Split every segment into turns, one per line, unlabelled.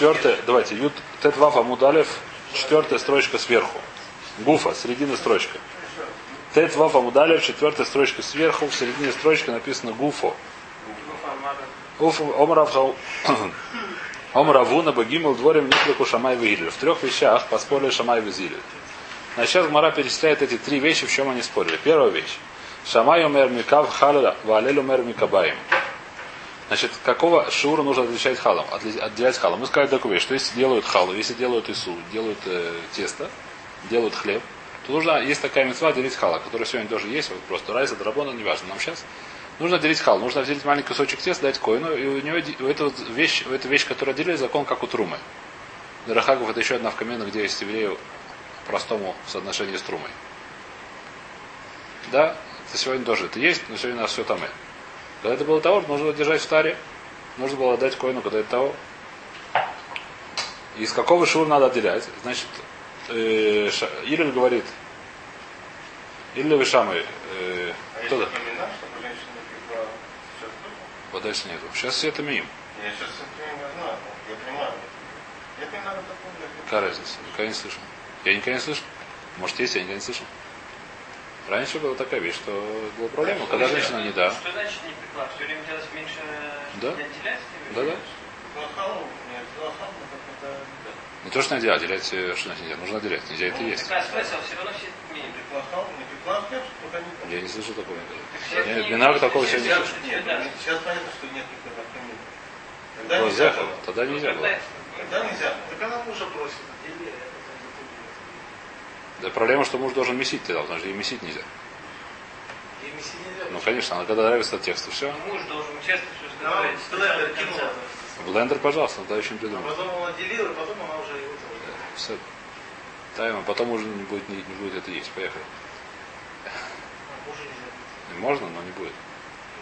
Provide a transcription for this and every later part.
четвертая, давайте, Ют Тетваф Амудалев, четвертая строчка сверху. Гуфа, середина строчка. Тетваф Амудалев, четвертая строчка сверху, в середине строчки написано Гуфо. Омравхау. Омравуна Багимал дворем Никлику Шамай Вигиль. В трех вещах поспорили Шамай Визиль. Значит, сейчас Гмара перечисляет эти три вещи, в чем они спорили. Первая вещь. Шамай умер микав халя, валель умер микабаем. Значит, какого шура нужно отличать халом? Отделять халом. Мы сказали такую что если делают халу, если делают ису, делают э, тесто, делают хлеб, то нужно, есть такая мецва делить хала, которая сегодня тоже есть, вот просто райса, драбона, неважно. Нам сейчас нужно делить хал, нужно взять маленький кусочек теста, дать коину, и у него у этого вещь, у этой вещь, которую делили, закон как у трумы. Дарахагов это еще одна в камена, где есть еврею простому соотношении с трумой. Да, это сегодня тоже это есть, но сегодня у нас все там. Когда это было того, нужно держать в таре. Нужно было отдать коину, когда это того. Из какого шур надо отделять? Значит, э, ша, Илель говорит, или Вишамы, э,
А
кто-то. Вот дальше нету. Сейчас это мим.
Я сейчас это не знаю, я понимаю. Я понимаю я
Какая разница? Никогда не слышал. Я никогда не слышал. Может есть, я никогда не слышал. Раньше была такая вещь, что была проблема, когда женщина не да.
Что значит не пекла? Все время делать меньше
Да. Да, да.
Нет.
Не то, что нельзя отделять, э, что значит нельзя. Нужно отделять. Нельзя это есть.
Такая смысл, все равно все не
Плохому, не пекла хлеб, чтобы они...
Я не слышу такого никогда.
Все
Я,
не-
не надо такого сегодня не.
Нет,
Да.
сейчас понятно, что нет напомины. Тогда нельзя было.
Тогда нельзя было.
Тогда нельзя. Так она мужа просит.
Да проблема, что муж должен месить тогда, потому что ей месить нельзя.
Ей месить нельзя.
Ну, конечно, она когда нравится текст, все.
Муж должен честно все
в блендер кинула.
Блендер, пожалуйста, тогда очень
А
придумал.
потом он отделил, и потом она уже его тоже.
Все. Тайм, а потом уже не будет, не, не будет это есть. Поехали.
А.
Можно, но не будет.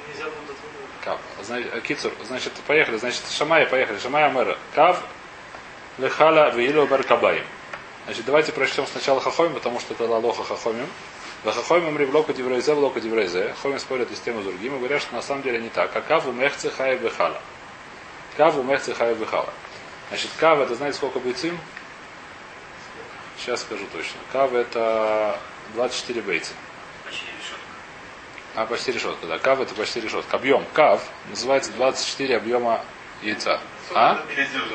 Нельзя будет.
Кав. Значит, э, Кицур, значит, поехали. Значит, Шамай, поехали. Шамай Амера. Кав, Лехала, Веилу, Баркабаим. Значит, давайте прочтем сначала Хахомим, потому что это Лалоха Хахомим. Вахахомим ривлока диврейзе, влока диврейзе. Хомим спорят и с другим и говорят, что на самом деле не так. А кав у мехце хай бехала. Кав у мехце хай бехала. Значит, кав это знаете сколько бойцим? Сейчас скажу точно. Кав это 24 бойца.
Почти решетка.
А, почти решетка, да. Кав это почти решетка. Объем кав называется 24 объема яйца. А?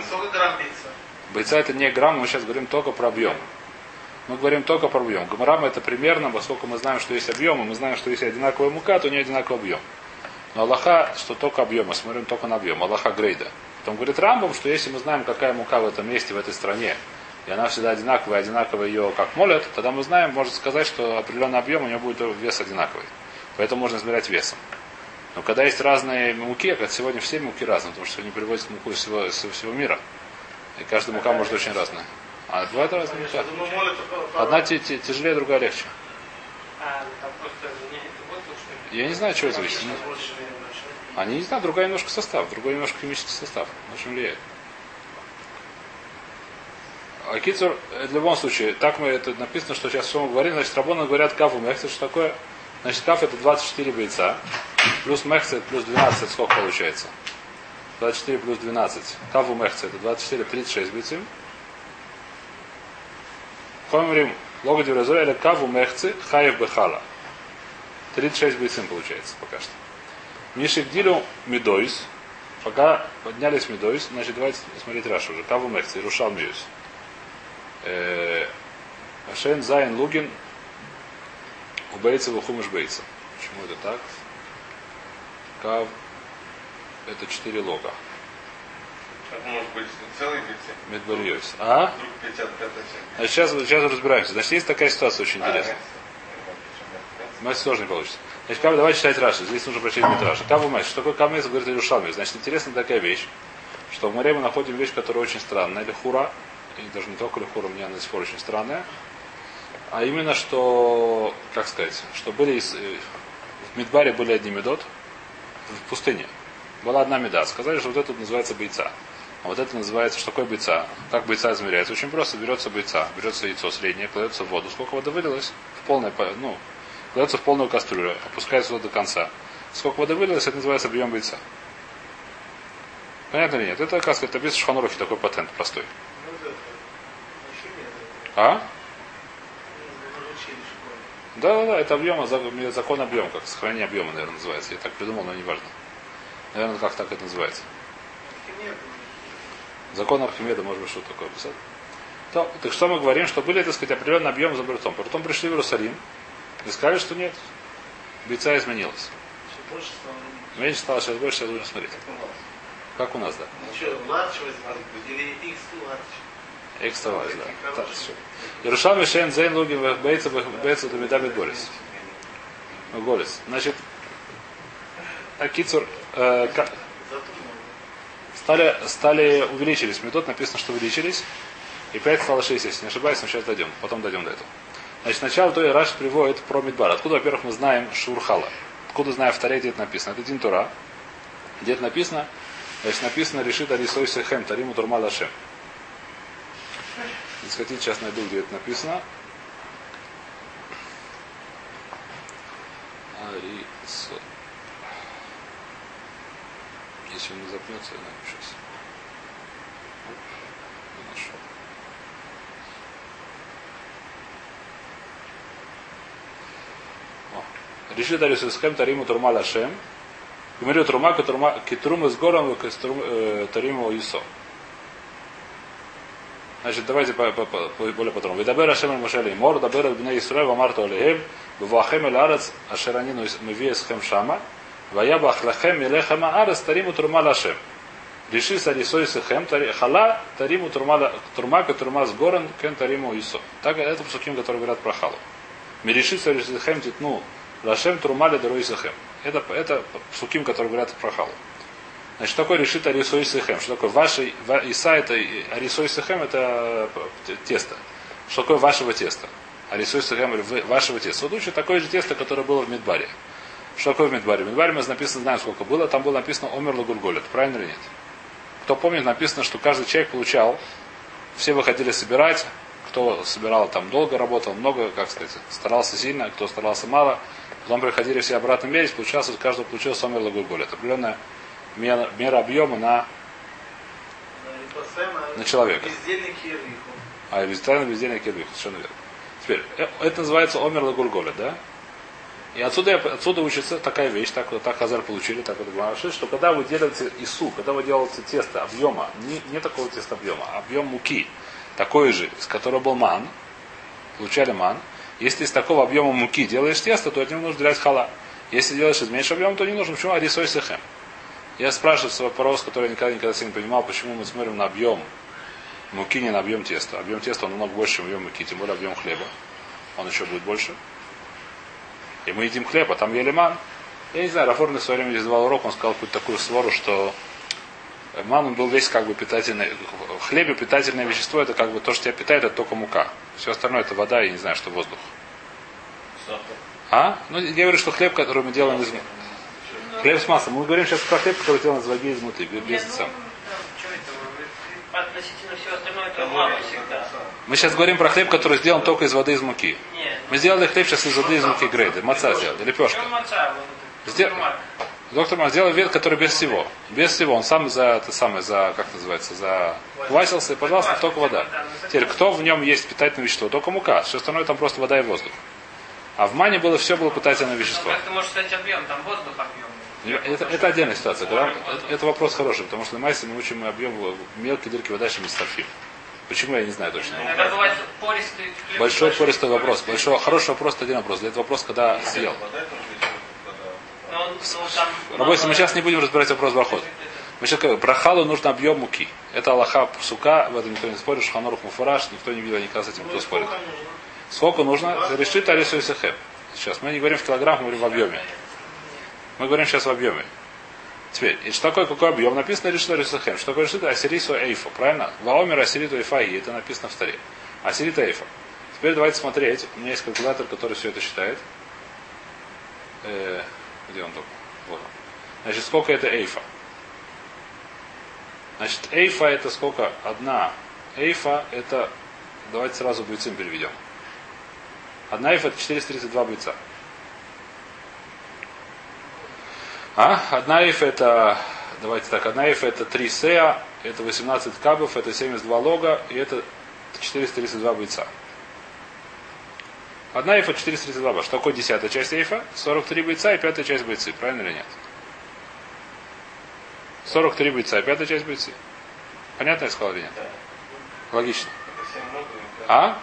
Сколько грамм биться?
Бойца это не грамм, мы сейчас говорим только про объем. Мы говорим только про объем. Гамарам это примерно, поскольку мы знаем, что есть объем, и мы знаем, что если одинаковая мука, то не одинаковый объем. Но Аллаха, что только объем, мы смотрим только на объем. Аллаха грейда. Потом говорит Рамбам, что если мы знаем, какая мука в этом месте, в этой стране, и она всегда одинаковая, одинаково ее как молят, тогда мы знаем, можно сказать, что определенный объем у нее будет вес одинаковый. Поэтому можно измерять весом. Но когда есть разные муки, как сегодня все муки разные, потому что они привозят муку из всего, из всего мира. И каждая мука может очень разная. А бывает разная мука.
Ну, молят,
Одна тяжелее, другая легче.
А, что?
Я не знаю, чего это зависит. Они не знаю, другой немножко состав, другой немножко химический состав. Очень влияет. А кицур, э, в любом случае, так мы это написано, что сейчас все мы говорим, значит, рабоны говорят кафу мехцы, что такое? Значит, каф это 24 бойца, плюс мехцы это плюс 12, сколько получается? 24 плюс 12. Каву мехцы это 24, 36 бойцов. Хомрим лого дюразоя или каву мехцы хаев бехала. 36 бойцов получается пока что. Мишигдилю медойс. Пока поднялись медойс, значит, давайте смотреть Рашу уже. Каву мехцы, рушал мьюс. Шен Зайн Лугин у Бейца Вухумыш Бейца. Почему это так? Кав это 4 лога.
Как может быть целый биться?
Медбарьёс. А?
Вдруг 55
Значит, сейчас, сейчас разбираемся. Значит, есть такая ситуация очень интересная. Мать тоже не получится. Значит, Кав, давай читать Раши. Здесь нужно прочесть Митраш. Каву Мать. Что такое Камес, говорит Иерушалми. Значит, интересная такая вещь, что в море мы находим вещь, которая очень странная. Или хура, и даже не только лихура, мне она до сих пор очень странная. А именно, что, как сказать, что были из, э, в Мидбаре были одни медот, в пустыне. Была одна меда. Сказали, что вот это называется бойца. А вот это называется, что такое бойца? Как бойца измеряется? Очень просто. Берется бойца, берется яйцо среднее, кладется в воду. Сколько воды вылилось? В полной, по- ну, кладется в полную кастрюлю, опускается туда до конца. Сколько воды вылилось, это называется объем бойца. Понятно или нет? Это, как написано в Шханурухе, такой патент простой.
Это.
А? Да, да, да, это объем, за- закон объема, как сохранение объема, наверное, называется. Я так придумал, но не важно. Наверное, как так это называется. Закон Архимеда, может быть, что такое писать. То, так что мы говорим, что были, так сказать, определенный объем за Бритом. Потом пришли в Иерусалим и сказали, что нет. Бойца изменилась.
Все больше стало
Меньше стало, сейчас больше, сейчас будем смотреть.
как у нас.
Да.
Ну?
Экстравайз, да. Иерушалм Мишен Зейн Лугин Бейца Бейца Думидамид Борис. Ну, Голис. Значит, Акицур, э,
Затумано.
стали, стали, увеличились. Метод написано, что увеличились. И 5 стало 6, если не ошибаюсь, мы сейчас дойдем. Потом дойдем до этого. Значит, сначала то и Раш приводит про Мидбар. Откуда, во-первых, мы знаем Шурхала? Откуда знаем в Таре, где это написано? Это Дин Тура. Где это написано? Значит, написано решит Арисой Сехем, Тариму Турма Лашем. Если хотите, сейчас найду, где это написано. Арисо. Если он не запнется, я найду сейчас. Не нашел. О. Решит Арисо Сехем, Тариму Турма Лашем. Говорю, Трума, Китрума с гором, Тариму Исо. Значит, давайте более подробно. Видабер Ашем Моше Леймор, дабер Бней Исраэль, Вамарту Алеев, Бвахем Эль Арец, Ашеранину Мевиесхем Шама, Ваябах Лахем Елехем Арец, Тариму Турма Лашем. Реши Сарисой тари- Хала, Тариму Турма, Турма, Турма с горен, Кен Тариму Исо. Так, это псуким, которые говорят про Халу. Мириши Сарисой Сехем, Титну, Лашем Турма Ледерой Сехем. Это, это псуким, которые говорят про Халу. Значит, что такое решит арисой сехем? Что такое ваши, ва- иса это арисой сехем это э, тесто. Что такое вашего теста? Арисой вы- вашего теста. Вот учат такое же тесто, которое было в Мидбаре. Что такое в Мидбаре? В Мидбаре мы написано, знаем сколько было, там было написано Омер Лагурголет. Правильно или нет? Кто помнит, написано, что каждый человек получал, все выходили собирать, кто собирал там долго работал, много, как сказать, старался сильно, кто старался мало. Потом приходили все обратно мерить, получался, у каждого получился Омер Лагурголет. Определенная мера, мера объема на, На человека. А бездельник Едвих. Совершенно верно. Теперь, э, это называется Омер Лагурголя, да? И отсюда, отсюда учится такая вещь, так, вот- так Хазар получили, так вот Гмара решит, что когда вы делаете ису, когда вы делаете тесто объема, не, не такого теста объема, а объем муки, такой же, из которого был ман, получали ман, если из такого объема муки делаешь тесто, то от него нужно делать хала. Если делаешь из меньшего объема, то не нужно. Почему арисой сехем? Я спрашиваю свой вопрос, который я никогда никогда не понимал, почему мы смотрим на объем муки, не на объем теста. Объем теста он намного больше, чем объем муки, тем более объем хлеба. Он еще будет больше. И мы едим хлеб, а там ели ман. Я не знаю, Рафорный в свое время здесь давал урок, он сказал какую-то такую свору, что ман он был весь как бы питательный. В хлебе питательное вещество это как бы то, что тебя питает, это только мука. Все остальное это вода и не знаю, что воздух. А? Ну, я говорю, что хлеб, который мы делаем из Хлеб с маслом. Мы говорим сейчас про хлеб, который сделан из ваги из муты, без,
ну,
сам. Мы сейчас говорим про хлеб, который сделан только из воды из муки. Мы сделали хлеб сейчас из воды из муки грейды. Маца сделали, лепешка. Сдел-. Доктор Мар сделал вет, который без всего. Без всего. Он сам за это самое, за, как называется, за квасился, и, пожалуйста, только вода. Теперь, кто в нем есть питательное вещество? Только мука. Все остальное там просто вода и воздух. А в мане было все было питательное
Ну,
вещество.
как ты можешь сказать объем? Там воздух объем.
Это, это отдельная ситуация. Когда- это, это вопрос хороший, потому что на майсе мы учим объем мелкие дырки вода, чем мистафим. Почему, я не знаю точно.
Иногда бывает пористый хлеб.
Большой пористый вопрос. Большой, хороший вопрос, это один вопрос. Для этого вопрос, когда съел.
Он, ну.
Рабойся, мы сейчас не будем разбирать вопрос брахот. Мы сейчас говорим, про халу нужно объем муки. Это Аллаха сука, в этом никто не спорит, Шханорух Муфураж, никто не видел никогда с этим, кто спорит. Сколько нужно? Решит Арису Исахеб. Сейчас мы не говорим в килограмм, мы говорим в объеме. Мы говорим сейчас в объеме. Теперь, и что такое, какой объем? Написано решит Арису Исахеб. Что такое решит Асирису Эйфа, правильно? Ваомер Асириту Эйфаги, это написано в старе. Асирита Эйфа. Теперь давайте смотреть. У меня есть калькулятор, который все это считает. Э, где он только? Вот. Значит, сколько это эйфа? Значит, эйфа это сколько? Одна эйфа это, давайте сразу бойцем переведем. Одна эйфа это 432 бойца. А? Одна эйфа это Давайте так, одна эйфа это 3 сеа, это 18 кабов, это 72 лога, и это 432 бойца. Одна эйфа 432 баш. Что такое десятая часть эйфа? 43 бойца и пятая часть бойцы. Правильно или нет? 43 бойца и пятая часть бойцы. Понятно я сказал или нет? Логично. А?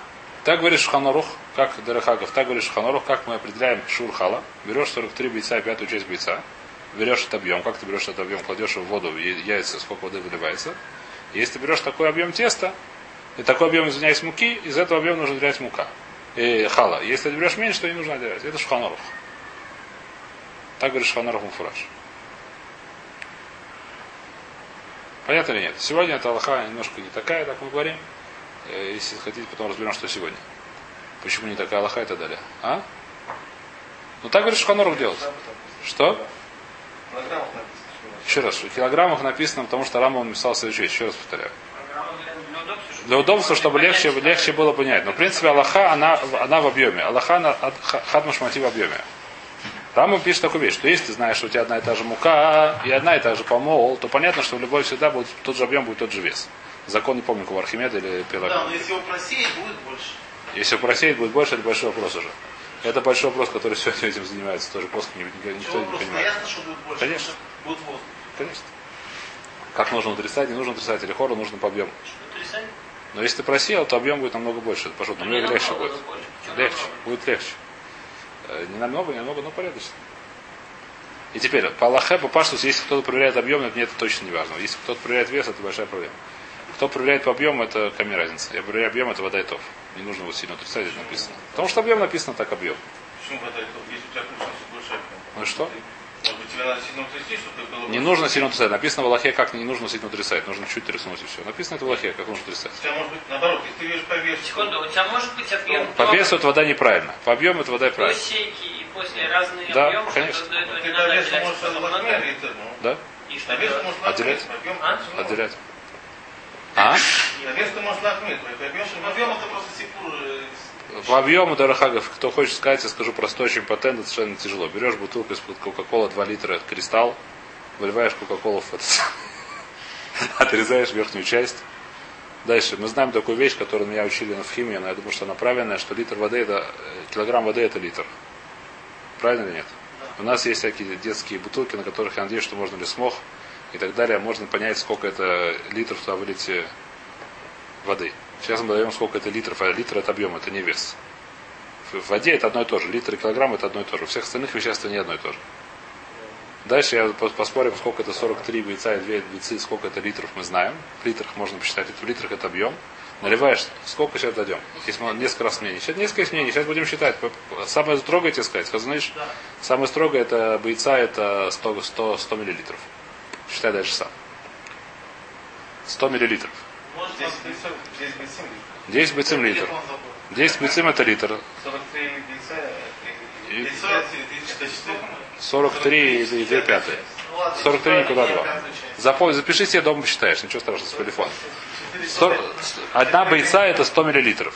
Так говоришь Шханорух, как Дарахагов, так говоришь Шханорух, как мы определяем Шурхала. Берешь 43 бойца и пятую часть бойца, берешь этот объем, как ты берешь этот объем, кладешь его в воду, и яйца, сколько воды выливается. Если ты берешь такой объем теста, и такой объем, извиняюсь, муки, из этого объема нужно отделять мука. И хала. Если ты берешь меньше, то не нужно отделять. Это Шханорух. Так говорит Шханорух Муфураж. Понятно или нет? Сегодня эта Аллаха немножко не такая, так мы говорим. Э, Если хотите, потом разберем, что сегодня. Почему не такая Аллаха и так далее. А? Ну так говорит Шханорух делать. Что?
На граммах написано, что
Еще раз, в килограммах написано, потому что Рама он написал следующую вещь. Еще раз повторяю.
Для, удобства, чтобы-
легче, легче было понять. Но, в принципе, Аллаха, она, она в объеме. Аллаха, она хатмашмати в объеме. Рама пишет такую вещь, что если ты знаешь, что у тебя одна и та же мука и одна и та же помол, то понятно, что в любой всегда будет тот же объем, будет тот же вес. Закон не помню, у Архимеда или
Да, но если его просеять, будет больше.
Если просеять будет больше, это большой вопрос уже. Это большой вопрос, который сегодня этим занимается. Тоже не- никто, никто не понимает.
ясно, что будет больше.
Конечно.
Будет воздух.
Конечно. Как нужно отрицать, не нужно отрицать, или хору нужно по объему. Но если ты просеял, то объем будет намного больше. Это пошел, намного легче будет. Легче, будет легче. Э, Не намного, не намного, но порядочно. И теперь, по Аллахе, по Паштусу, если кто-то проверяет объем, мне это точно не важно. Если кто-то проверяет вес, это большая проблема. Кто проверяет по объему, это камера разница. Я проверяю объем, это вода и тоф. Не нужно его сильно отрицать, это написано. Потому что объем написано так объем.
Почему это? Если у тебя ключ больше.
Ну и что?
Может быть, тебе надо сильно трясти, чтобы было...
Не нужно сильно отрицать. Написано в Аллахе, как не нужно сильно отрицать. Нужно чуть тряснуть и все. Написано это в Аллахе, как нужно отрицать.
У тебя может быть наоборот, если ты видишь по весу.
Секунду, у тебя может быть объем
По
до-
весу это вода неправильно. По объему это вода и правильно.
сейки и после разные
Да,
объемы,
конечно.
что до этого
Ты
не
по
надо отделять
ну.
Да?
И что
Отделять?
объем
А?
Отделять. А?
Лахмет, это объем,
Объем это просто сипур. э,
По объему Дарахагов, кто хочет сказать, я скажу простой очень патент, это совершенно тяжело. Берешь бутылку из-под Кока-Кола 2 литра кристалл, выливаешь Кока-Колу в этот... отрезаешь верхнюю часть. Дальше. Мы знаем такую вещь, которую меня учили в химии, но я думаю, что она правильная, что литр воды это... э, Килограмм воды это литр. Правильно или нет? У нас есть всякие детские бутылки, на которых я надеюсь, что можно ли смог и так далее. Можно понять, сколько это литров туда выльете воды. Сейчас мы даем, сколько это литров, а литр это объем, это не вес. В воде это одно и то же. Литр и килограмм это одно и то же. У всех остальных веществ это не одно и то же. Дальше я пос- поспорим, сколько это 43 яйца и 2 яйцы, сколько это литров мы знаем. В литрах можно посчитать. В литрах это объем. Наливаешь, сколько сейчас дадем? Есть несколько раз мнений. Сейчас несколько есть мнений, сейчас будем считать. Самое строгое тебе сказать, знаешь, самое строгое это бойца это 100, 100, 100 миллилитров. Считай дальше сам. 100 миллилитров.
Может,
Здесь
вас-
бицем, здесь бицем.
10 бицем литр.
телефон забыл.
10 бицем это литр.
43 яйца
И-
и...
И 40, и 34.
43 и 2 пятые.
Ну ладно,
43 никуда
четвертая,
2.
пятая часть.
Запомни, запиши себе дома посчитаешь, ничего страшного с телефона. Одна бойца это 100 миллилитров.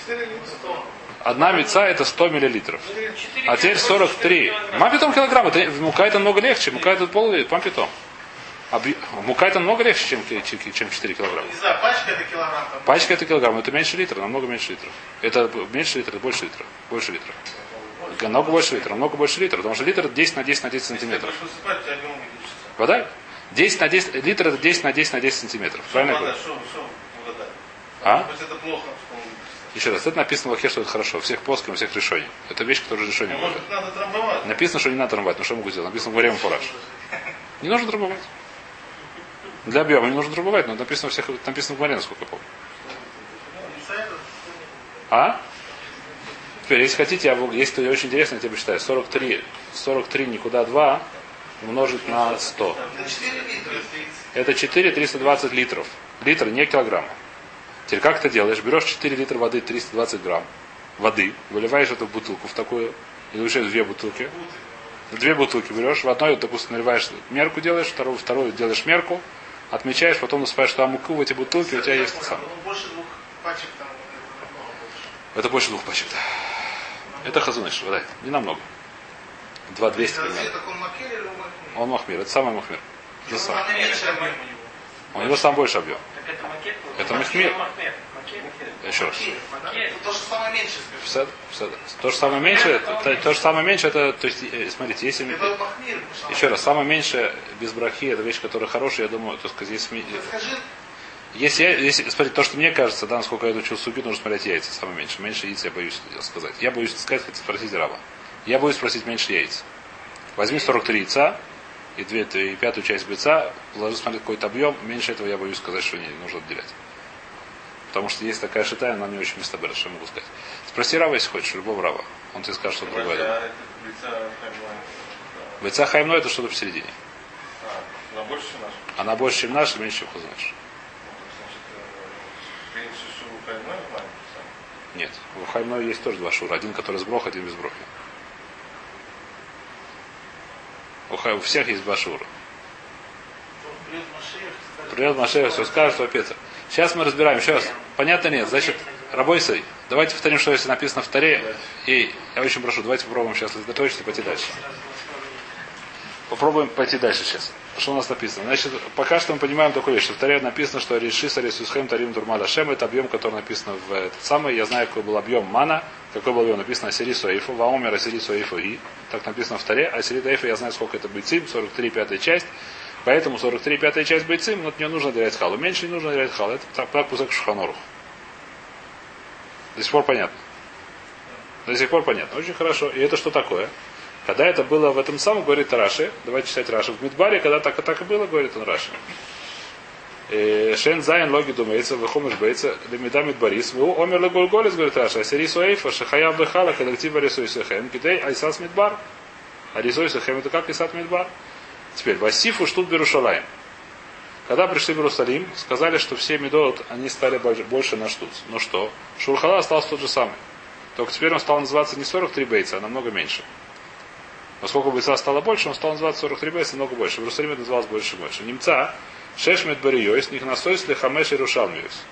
Четыре литра.
Одна меца это 100 миллилитров. А теперь
килограмма,
43.
четыре килограмма.
Мапитом килограмм. Это, мука это много легче. Мука это пол мапитом. Объ- Мука это много легче, чем, чем 4 килограмма.
Не знаю, пачка это килограмм.
Пачка это килограмм, это меньше литра, намного меньше литра. Это меньше литра, это больше литра. Больше литра. Намного больше литра, намного больше литра. Потому что литр это 10 на 10 на 10
Если ты
сантиметров. Вода? 10 на 10, литр это 10 на 10 на 10 сантиметров. Правильно
Вода, что, что вода?
А?
Хоть это плохо.
Еще раз, это написано в Лохе, что это хорошо. Всех плоских, у всех решений. Это вещь, которая решение будет.
Может.
Написано, что не надо трамбовать. Ну что могу сделать? Написано в фураж. Не нужно трамбовать. Для объема не нужно трамбовать, но написано, всех, написано в Маре, сколько я помню.
Это-
А? Теперь, если хотите, я, если очень интересно, я тебе посчитаю. 43, 43 никуда 2 умножить на 100.
Это 4 литра.
Это 4 320 литров. Литр, не килограмм. Теперь как ты делаешь? Берешь 4 литра воды, 320 грамм воды, выливаешь эту бутылку в такую, или еще две бутылки. Две бутылки берешь, в одной, допустим, наливаешь мерку делаешь, вторую, вторую делаешь мерку, отмечаешь, потом насыпаешь туда муку в эти бутылки, у тебя есть самое.
Ну, больше двух пачек там. это больше.
Двух пачек, да. Это хазуныш, вода. Не намного. Два двести
Это
примерно.
цвет, так он
махмир, это самый махмир. Сам.
Меньший
это
него.
У него сам больше объем.
Это
махмир. Еще раз.
То, самое
же самое меньшее, то, то же самое меньшее, это, то есть, э, смотрите, если еще раз, самое меньшее без брахи, это вещь, которая хорошая, я думаю, то сказать, если, если, я- если, смотрите, то, что мне кажется, да, насколько я учил суги, нужно смотреть яйца, самое меньше. Меньше яиц я боюсь сказать. Я боюсь сказать, хотите спросить раба. Я боюсь спросить меньше яиц. Возьми 43 яйца и, две, и пятую часть бойца, положи смотреть какой-то объем, меньше этого я боюсь сказать, что не нужно отделять. Потому что есть такая шитая, она мне очень местабер, что я могу сказать. Спроси Рава, если хочешь, любого Рава. Он тебе скажет, что другое.
А это
Бойца хаймно это что-то посередине.
а, на больше наш.
Она больше, чем наша, меньше, чем хузнаш.
Значит, э.
Нет. У хаймно есть тоже два шура. Один, который с брох, один без брохи. У, всех есть два шура.
придет
Машея, все скажет, что пец. Сейчас мы разбираем. Еще раз. Понятно нет. Значит, Рабойсой, давайте повторим, что если написано в Таре. И я очень прошу, давайте попробуем сейчас сосредоточиться и пойти дальше. Попробуем пойти дальше сейчас. Что у нас написано? Значит, пока что мы понимаем такую вещь, в Таре написано, что Решиса Ресусхем Тарим Турмада Шем это объем, который написан в этот самый. Я знаю, какой был объем мана, какой был объем написано Асири Суэйфу, Ваомер Асири Суэйфу И. Так написано в Таре. Асири Таэйфу я знаю, сколько это бойцим, 43 пятая часть. Поэтому 43 пятая часть бойцим, но от нее нужно доверять халу. Меньше не нужно доверять халу. Это так, кусок шуханорух. До сих пор понятно. До сих пор понятно. Очень хорошо. И это что такое? Когда это было в этом самом, говорит Раши, давайте читать Раши, в Мидбаре, когда так и так и было, говорит он Раши. Э, Шен Зайн логи думается, выхомиш бейца, лемида Мидбарис, вы омер легол голес, говорит Раши, асири суэйфа, шахаяв бехала, коллектива рисуй сехем, кидей айсас Мидбар. А рисуй сехем это как Исат Мидбар? Теперь, Васифу штут Берушалаем. Когда пришли в Иерусалим, сказали, что все медот, они стали больше- на штуц. Ну что? Шурхала остался тот же самый. Только теперь он стал называться не 43 бейца, а намного меньше. Поскольку бойца стало больше, он стал называться 43 бейца намного больше. В Иерусалиме это называлось больше и больше. Немца, шешмет бариойс, них насойс хамеш и рушалмиюс.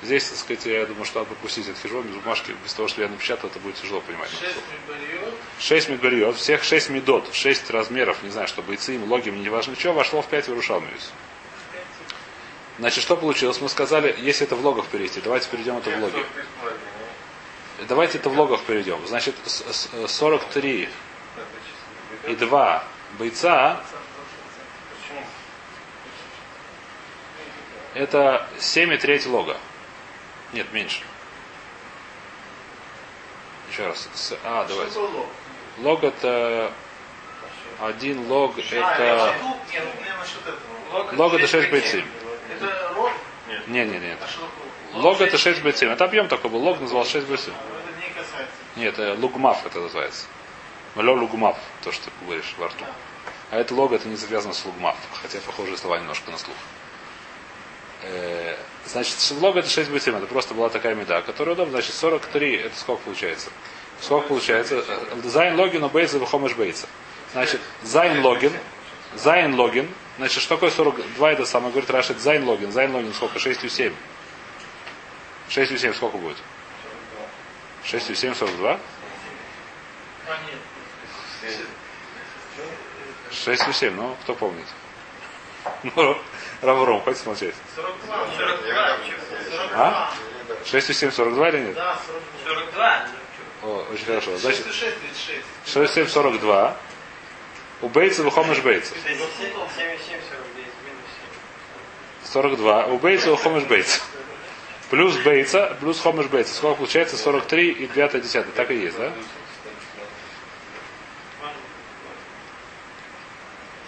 Здесь, так сказать, я думаю, что надо пропустить этот хижон без бумажки, без того, что я напечатал, это будет тяжело понимать.
шесть
медбариот, всех шесть медот, шесть размеров, не знаю, что бойцы им, логим, не важно что, вошло в пять Иерушалмиус. Значит, что получилось? Мы сказали, если это в логах перейти, давайте перейдем это в логи.
43 с половиной,
Давайте это в логах перейдем. Значит, с- с- 43
это чисто.
И 2 бойца
Почему?
это 7 и треть лога. Нет, меньше. Еще раз. С- а, давайте. Лог это один лог
А,
это...
нет.
Лог это 6 бойцим.
Это рог,
Не, не, не.
а?
Лог это 6 бойцим. Это объем такой был. Лог называл 6 бойцим.
Это не касается.
Нет, это лугмав это называется. Ло лугмав, то, что ты говоришь во рту. А это лог, это не завязано с лугмав, хотя похожие слова немножко на слух. Э, Значит, лог это 6 бытим, это просто была такая меда, которая удобна. Значит, 43, это сколько получается? Сколько получается? Зайн логин у бейца выхомыш бейца. Значит, зайн логин, зайн логин, значит, что такое 42 это самое, говорит Рашид, зайн логин, зайн логин сколько? 6 у 7. 6 у 7 сколько будет? 6 у 7, 42?
А, нет.
6 у 7, ну, кто помнит? Ну, Равром, хватит смотреть.
42.
42.
42.
А? 6 у 7, 42 или нет?
Да,
42.
О, очень хорошо.
42.
Значит,
66, 36.
6 у 7, 42. У.
77, 49, минус
42. У Бейца выхомыш Бейца. Плюс Бейца, плюс хомыш Бейца. Сколько получается? 43 и 9 10. Так и есть, да?
7.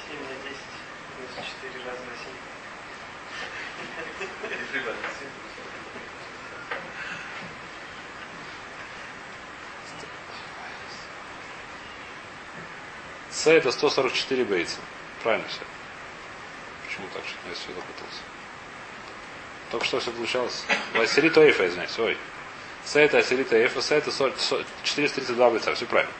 7 на 10, минус 4 раза на 7.
С это 144 Бейца. Правильно все. Почему так? Что я все запутался. Только что все получалось. Асери Тоэфа, извиняюсь. Ой. С это Асери Тоэфа, С это 40 432 бойца. Все правильно.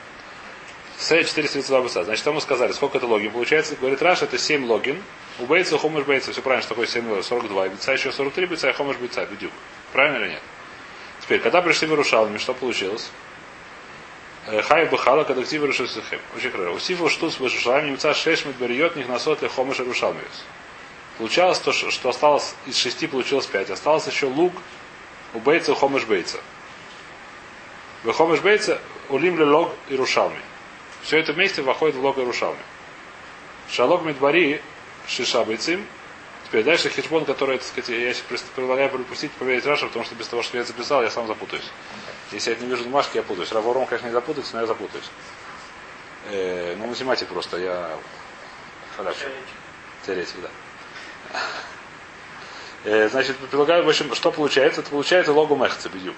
С 432 бойца. Значит, что мы сказали? Сколько это логин? Получается, говорит Раш, это 7 логин. У бейца, хомыш бейца. Все правильно, что такое 7 логин. 42. И бейца еще 43 бейца, и хомыш бейца. Бедюк. Правильно или нет? Теперь, когда пришли в Иерушалме, что получилось? Э, Хай бахала, когда ктива решусихем. Очень хорошо. Усифу штус в Иерушалайме немца шеш медбариот них насот ли хомеш Иерушалмиус. Получалось то, что осталось из шести получилось пять. Осталось еще лук у бейца, у хомеш бейца. В хомеш бейца улим ли лог Иерушалми. Все это вместе входит в лог Иерушалми. Шалог медбари шиша бейцим. Теперь дальше хешбон, который, так сказать, я сейчас предлагаю пропустить, проверить Раша, потому что без того, что я записал, я сам запутаюсь. Если я это не вижу бумажки, я путаюсь. Равором, конечно, не запутается, но я запутаюсь. Э, ну, математик просто, я халявчик. Теоретик, да. Э, значит, предлагаю, в общем, что получается? Это получается логу мехца, бедюк.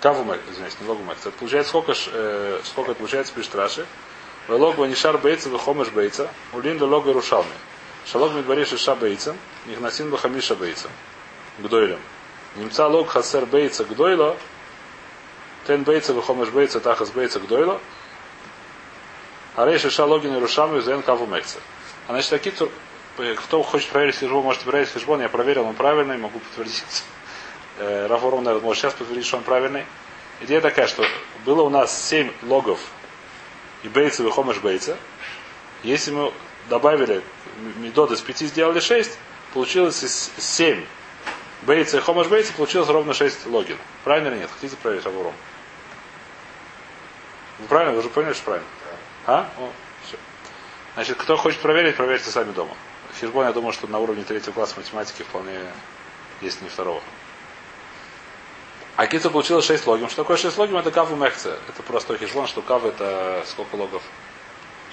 Каву мехца, извините, не логу мехца. Это получается сколько, ж, э, сколько это получается, пишет Раши. Логу нишар бейца, вехомеш бейца, улин до лога рушалми. Шалог медбари шиша бейца, нихнасин бахамиша бейца. Гдойлем. Немца лог хасер бейца гдойло, тен бейца вехомеш бейца, тахас бейца гдойло, а рей шиша логин и рушами зен каву мекца. А значит, такие, кто хочет проверить хижбон, можете проверить хижбон, я проверил, он правильный, могу подтвердить. Рафорум, наверное, может сейчас подтвердить, что он правильный. Идея такая, что было у нас 7 логов и бейца, и хомеш бейца. Если мы добавили медот из 5, сделали 6, получилось из 7 бейца и хомеш бейца, получилось ровно 6 логин. Правильно или нет? Хотите проверить Рафорум? Вы правильно? Вы уже поняли, что правильно? А? О, все. Значит, кто хочет проверить, проверьте сами дома. Хижбон, я думаю, что на уровне третьего класса математики вполне есть не второго. А Кица получилось 6 логим. Что такое 6 логим? Это каву мехце. Это простой хижбон, что кав это сколько логов?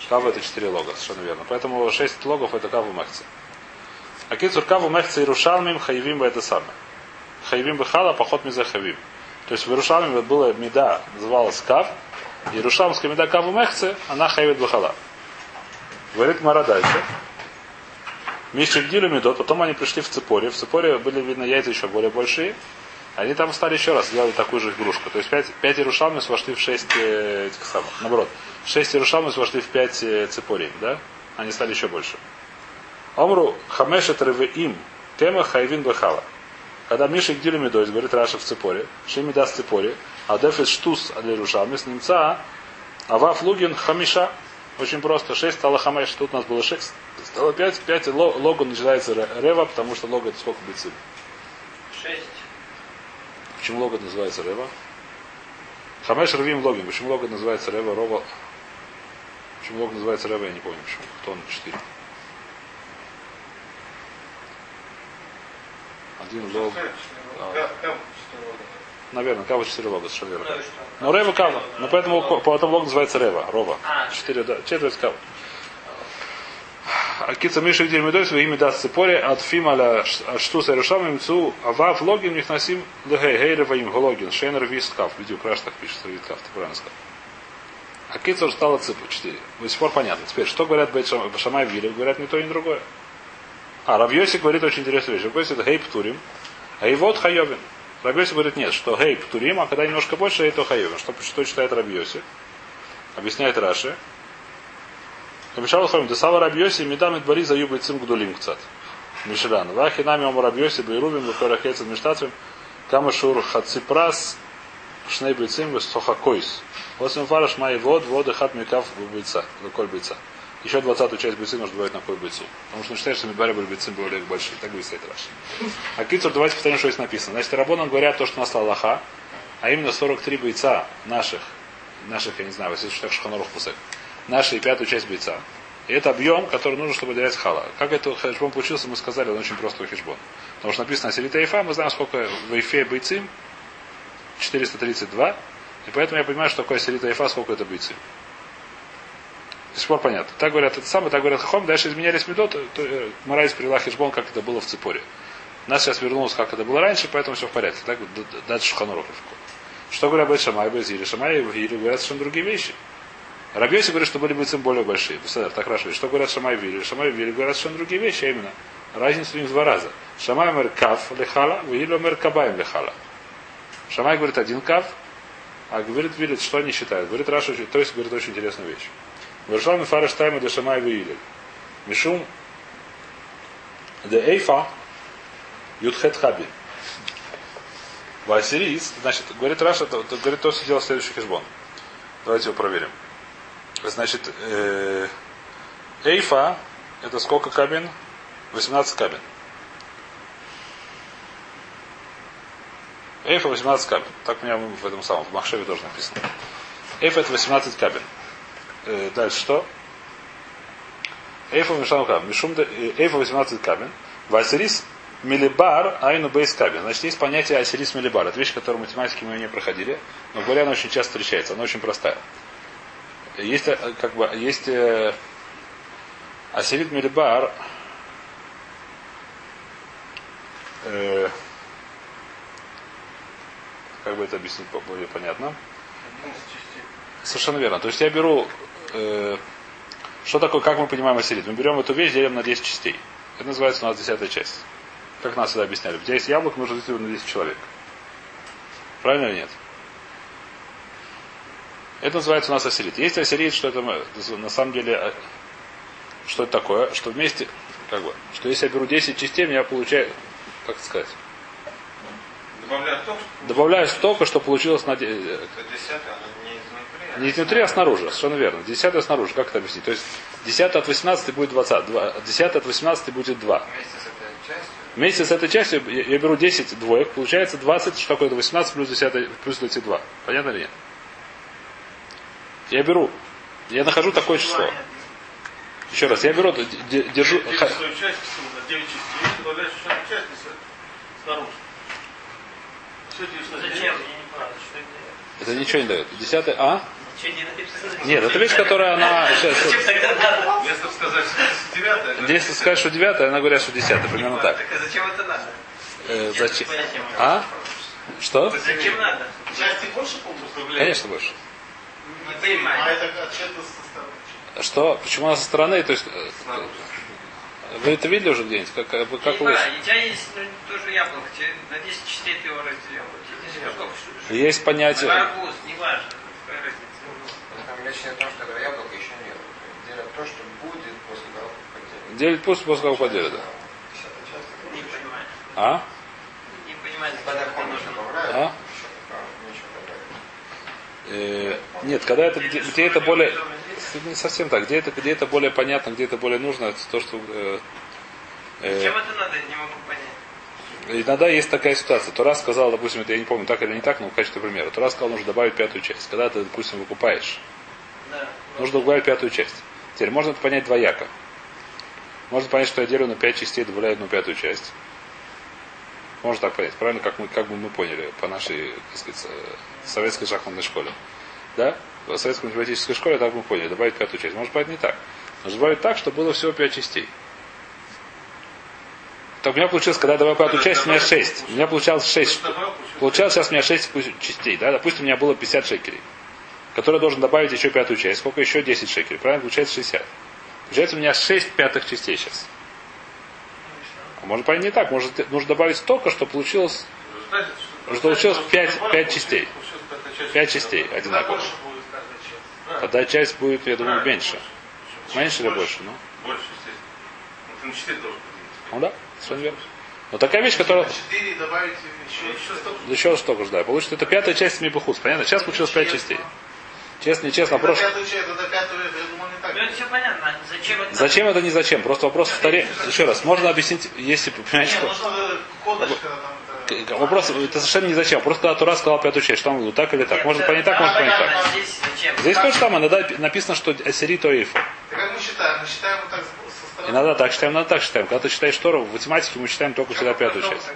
Каву это 4 лога, совершенно верно. Поэтому 6 логов это каву мехце. А кицур каву мехце и рушалмим хаевим бы это самое. Хаевим бы хала, поход мизе хавим. То есть в Иерушалме была меда, называлась кав, Иерушалмская меда каву мехце, она хаевит бахала. Говорит Мара дальше. Мишек Дилю медот, потом они пришли в Цепоре. В Цепоре были видно яйца еще более большие. Они там стали еще раз, сделали такую же игрушку. То есть 5, 5 Иерушалмис вошли в 6 э, этих самых. Наоборот, 6 Иерушалмис вошли в 5 э, Цепорей, да? Они стали еще больше. Омру хамешет им тема хайвин бехала. Когда Миша Гдилю Медойс, говорит Раша в Цепоре, Шими даст Цепоре, а дефис штус ад Иерушалмис, немца, а ваф лугин хамиша, очень просто. 6 стало хамеш, тут у нас было 6. Стало 5, 5 логу начинается рева, потому что лого это сколько бицим?
6.
Почему логот называется Рева? Хамеш Рвим Логин. Почему логот называется Рева? Рова. Почему логот называется Рева, я не помню почему. Кто он? Четыре. Один лог. А, наверное, Кава четыре лога, совершенно верно.
Ну что?
Но Рева Кава. Но поэтому, поэтому лог называется Рева. Рова.
А,
Четыре, да. Четверть Кава. Акица Миша где медой свои имя даст цепоре от фималя что с Иерушалами мцу авав логин них носим легей гейрева им гологин шейнер висткав. Видео краш так пишет Равиткав, ты правильно сказал. Акица уже стало цепу 4. До сих пор понятно. Теперь, что говорят Бейт Шамай Вилли? Говорят не то, ни другое. А Равьоси говорит очень интересную вещь. Равьоси это гей птурим, а и вот хайовин. Равьоси говорит нет, что гей птурим, а когда немножко больше, это хайовин. Что, что читает Равьоси? Объясняет Раши. Камишал Хомим, Десава Рабьоси, Медам Идбари за Юбой Цим Гдулим Кцат. Вахи нами ом Рабьоси, Бейрубим, Вахарахецад Миштатвим, Камашур Хаципрас, Шней Бейцим, Весхохакойс. Восемь фараш май вод, воды хат микав бойца, коль бойца. Еще двадцатую часть бойцы нужно добавить на коль бойцу. Потому что он считает, что Мидбари были бойцы более большие. Так стоит Раши. А Кицур, давайте повторим, что здесь написано. Значит, Рабонан говорят то, что нас Аллаха, а именно 43 бойца наших, наших, я не знаю, если считать Шханорух Пусек, нашей пятую часть бойца. И это объем, который нужно, чтобы доверять хала. Как это хешбон получился, мы сказали, он очень простой хешбон. Потому что написано Асилита Ифа, мы знаем, сколько в Ифе бойцим, 432. И поэтому я понимаю, что такое Асилита Ифа, сколько это бойцим. До сих пор понятно. Так говорят это самое, так говорят Хахом, дальше изменялись медот, то, то Марайс привела хешбон, как это было в Ципоре. У нас сейчас вернулось, как это было раньше, поэтому все в порядке. Так, дальше Шухануров. Что говорят Бет Шамай, Безири? Шамай и Вири говорят совершенно другие вещи. Рабьоси говорит, что были бойцем более большие. Так хорошо. Что говорят Шамай Вили? Шамай Вили говорят совершенно другие вещи, а именно. Разница у них в два раза. Шамай мэр кав лехала, Вили мэр кабаем лехала. Шамай говорит один кав, а говорит Вили, что они считают. Говорит Раша, то есть говорит очень интересную вещь. Вершал фараш тайма для Шамай Вили. Мишум де эйфа ютхет хаби. Васирис, значит, говорит Раша, то, то, говорит, то, что делал следующий хижбон. Давайте его проверим. Значит, э, Эйфа, это сколько кабин? 18 кабин. Эйфа 18 кабин. Так у меня в этом самом, в Махшеве тоже написано. Эйфа это 18 кабин. Э, дальше что? Эйфа Мишану кабин. Мишум, де- э, Эйфа 18 кабин. Васирис милибар айну бейс кабин. Значит, есть понятие асирис милибар. Это вещь, которую математики мы не проходили. Но Горе она очень часто встречается. Она очень простая. Есть, э, как бы, есть э, асирит милибар. Э, как бы это объяснить более понятно? Совершенно верно. То есть я беру... Э, что такое, как мы понимаем астерит? Мы берем эту вещь, делим на 10 частей. Это называется у нас десятая часть. Как нас всегда объясняли. У тебя есть яблоко, нужно разделить на 10 человек. Правильно или нет? Это называется у нас астерит. Есть астерит, что это на самом деле... Э, что это такое? Что вместе... Как бы, что если я беру 10 частей, я получаю... Как сказать? Добавляю столько, что получилось на...
10, не изнутри.
А снаружи. Совершенно верно. Десятое снаружи. Как это объяснить? То есть 10 от 18 будет 20. 2. 10 от 18 будет 2.
Вместе с этой частью.
С этой частью я, я беру 10 двоек, получается 20, что такое это 18 плюс 10 плюс 22. Понятно или нет? Я беру, я нахожу такое число. Еще раз, я беру, держу,
Делишь
ха-
свою часть на 9 частей, добавляешь еще одну часть и с- снаружи. Все делишь на
Зачем?
9.
Я не понимаю, что это.
это ничего не дает. Десятое, а? Нет, это вещь, которая она... сейчас,
Зачем тогда надо?
Если сказать, что девятое,
Если скажешь, что девятое, она говорит, что десятое. Примерно так.
Так а зачем это надо?
Э,
Я
зачем? А? Что?
Зачем надо?
Части больше получится?
Конечно больше.
Не
А
понимаю.
это отчет со стороны.
Что? Почему она со стороны? То есть, э, вы это видели уже где-нибудь? Как, как, вы- как
понимаю. У тебя есть ну, тоже яблоко, на 10 частей ты его разделил.
Есть понятие.
Арбуз, неважно.
Речь о том, что этого яблока еще нет. Делят то, что будет после того, как поделят.
Делить пусть после того, как поделят, да. А?
Не понимаю,
Когда
нужно.
А? Э, нет, когда это, где, где это более... Не совсем так. Где это, где это более понятно, где это более нужно, это то, что... э, э,
Зачем это надо, не могу понять.
Иногда есть такая ситуация. Тура сказал, допустим, это я не помню, так или не так, но в качестве примера. Тура сказал, нужно добавить пятую часть. Когда ты, допустим, выкупаешь. Нужно добавить пятую часть. Теперь можно это понять двояко. Можно понять, что я делю на пять частей, добавляю одну пятую часть. Можно так понять, правильно, как, мы, как бы мы поняли по нашей, так сказать, э, советской шахматной школе. Да? В советской математической школе так мы поняли, добавить пятую часть. Может понять не так. Нужно добавить так, чтобы было всего пять частей. Так у меня получилось, когда я добавил пятую часть, у меня шесть. У меня получалось шесть. Получалось сейчас у меня 6 частей, да? Допустим, у меня было 50 шекелей, который должен добавить еще пятую часть. Сколько еще? 10 шекелей. Правильно? Получается 60. Получается у меня 6 пятых частей сейчас. А может понять не так. Может, нужно добавить столько, что получилось Что получилось
что
пять-
добавил,
пять
получилось-
частей.
получилось пятая часть.
Пять частей.
Да.
Тогда часть будет, я думаю, меньше. Меньше или больше? Ну,
Больше, естественно. Ну, ты на 4 должен поделить.
ну да, совершенно верно. Но такая вещь, которая...
4 добавить еще, еще столько.
Еще столько же, да. Получится, это пятая часть Мибухус. Понятно? Сейчас получилось 5 частей. Честно, нечестно,
так.
Ну это все понятно. Зачем это
не зачем? Просто вопрос повторяю. Еще раз, можно объяснить, если понимаете, что...
нужно кодочка там. это-
Вопрос, совершенно не зачем. Просто когда Тура сказал пятую часть, что он говорил, так или так. Можно понять так, можно понять так.
Здесь зачем?
Здесь то же самое, иногда написано, что Асири то Ифа.
Так как мы считаем? Мы считаем вот так со стороны.
Иногда так считаем, иногда так считаем. Когда ты считаешь Тору, в математике мы считаем только всегда пятую часть.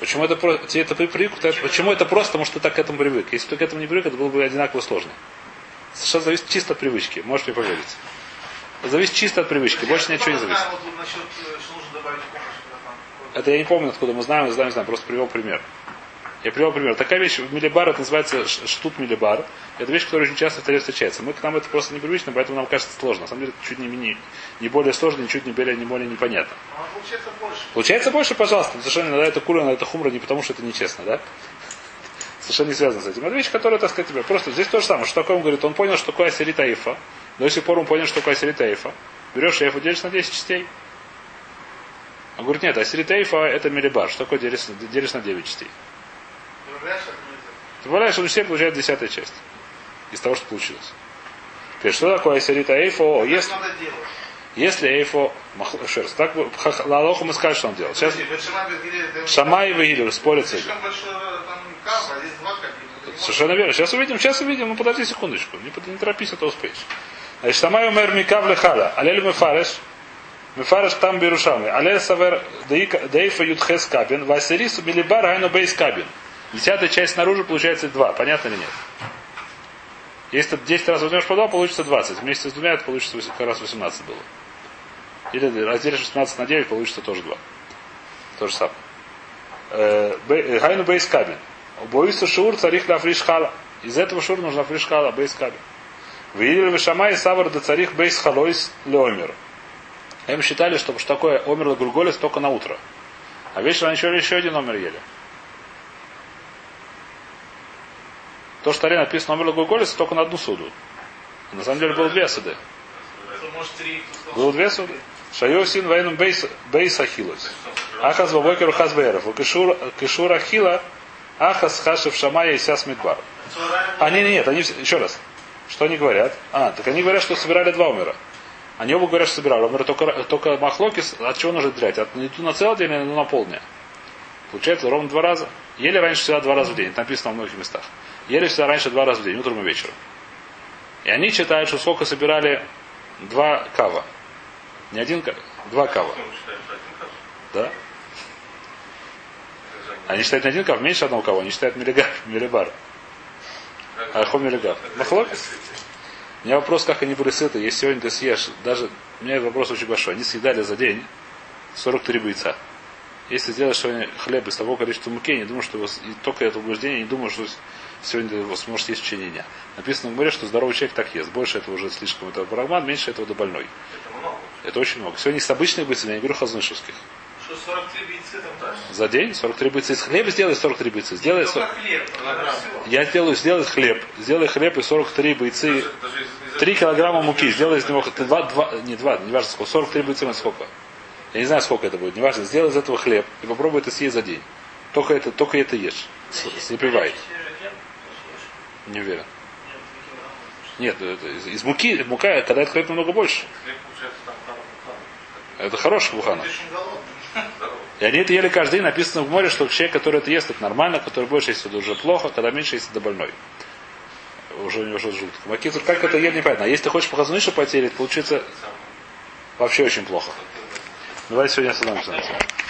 Почему это, это при- привык? Почему это просто? Потому что ты так к этому привык. Если бы ты к этому не привык, это было бы одинаково сложно. Совершенно зависит чисто от привычки. Можешь мне поверить. Зависит чисто от привычки. Больше
Я
ничего не
только
зависит.
э.
Это я не помню, откуда мы знаем, знаем, знаем, просто привел пример. Я привел пример. Такая вещь в милибар, это называется штут милибар. Это вещь, которая очень часто в таре встречается. Мы к нам это просто непривычно, поэтому нам кажется сложно. На самом деле, чуть не, не, не более сложно, ничуть не более, не более непонятно.
А получается больше.
Получается больше, пожалуйста. Совершенно иногда это кура, иногда это хумра, не потому что это нечестно, да? Совершенно не связано с этим. Это вещь, которая, так сказать, тебе просто здесь то же самое. Что такое он говорит? Он понял, что такое асерит аифа. До сих пор он понял, что такое асерит аифа. Берешь аифу, делишь на 10 частей. Он говорит, нет, асерит аифа это милибар. Что такое делишь, делишь на 9 частей?
Открыто.
Добавляешь, он все получает десятая часть из того, что получилось. Теперь, что такое Айсарита Эйфо? Если,
Что
если махл- Шерсть. Так Лалоху мы скажем, что он делал. Сейчас Шамай и Вагилер спорят с этим. Совершенно верно. Сейчас увидим, сейчас увидим. Ну подожди секундочку. Не, не торопись, а то успеешь. Значит, Шамай умер Микав Лехала. Алель Мефареш. Мефареш там Берушамы. Алель Савер Дейфа Ютхес Кабин. Васерису Милибар Айну Бейс Кабин. Десятая часть снаружи получается два. Понятно или нет? Если ты 10 раз возьмешь по 2, получится 20. Вместе с двумя это получится вось- как раз 18 было. Или разделишь 18 на 9, получится тоже 2. То же самое. Э, э, Гайну бейс кабин. Боится шур царих на фришхала. Из этого шур нужна фришхала, бейс кабин. Видели вы шамай савар да царих бейс халойс леомер. Им считали, что, что такое омер гурголис только на утро. А вечером они еще, еще один омер ели. То, что таре написано омер гурголис, только на одну суду. А на самом деле было две суды. Было две суды. Шайосин вайном бейс, ахилос. Ахаз бабойкеру хаз бейров. Кишур ахила ахаз хашев шамая и сяс мидбар. А, не, не, нет, они, еще раз. Что они говорят? А, так они говорят, что собирали два умера. Они оба говорят, что собирали. Умер только, только махлокис, от чего нужно дрять? От не на целый день, или на полдня. Получается ровно два раза. Ели раньше всегда два раза в день. Это написано во многих местах. Ели всегда раньше два раза в день, утром и вечером. И они считают, что сколько собирали два кава. Не один кава, два кава. Да? Они считают не один кав, меньше одного кого. Они считают миллигар, миллибар. Альхом миллигар. Махлокис? У меня вопрос, как они были сыты. Если сегодня ты съешь, даже у меня вопрос очень большой. Они съедали за день 43 бойца. Если сделаешь сегодня хлеб из того количества муки, я не думаю, что его только это убеждение, не думаю, что сегодня ты его сможешь есть в течение дня. Написано в море, что здоровый человек так ест. Больше этого уже слишком это барагман, меньше этого до больной.
Это много.
Это очень много. Сегодня с обычных бойцов, я не говорю хазнышевских.
Что 43 бийцы там дальше?
За день 43 бойца. Из хлеба сделай 43 бойца. Сделай
Только
40.
хлеб, килограмм.
Я сделаю, сделай хлеб. Сделай хлеб и 43 бойцы.
Даже если не
3 килограмма муки. Сделай из него хоть два, два, не два, не важно сколько. 43 бойцы на сколько. Я не знаю, сколько это будет. Не важно. Сделай из этого хлеб и попробуй это съесть за день. Только это, только это ешь.
То съешь.
Не уверен.
Нет,
Нет, это из, из муки, мука, когда это хлеб намного больше. Это хороший.
Здорово.
И они это ели каждый день. Написано в море, что человек, который это ест, это нормально, который больше ест, это уже плохо, когда меньше ест, это больной. Уже у него что-то. А кицур, как это ели, непонятно. А если ты хочешь по хазунышу потерять, получится вообще очень плохо. Давай сегодня остановимся.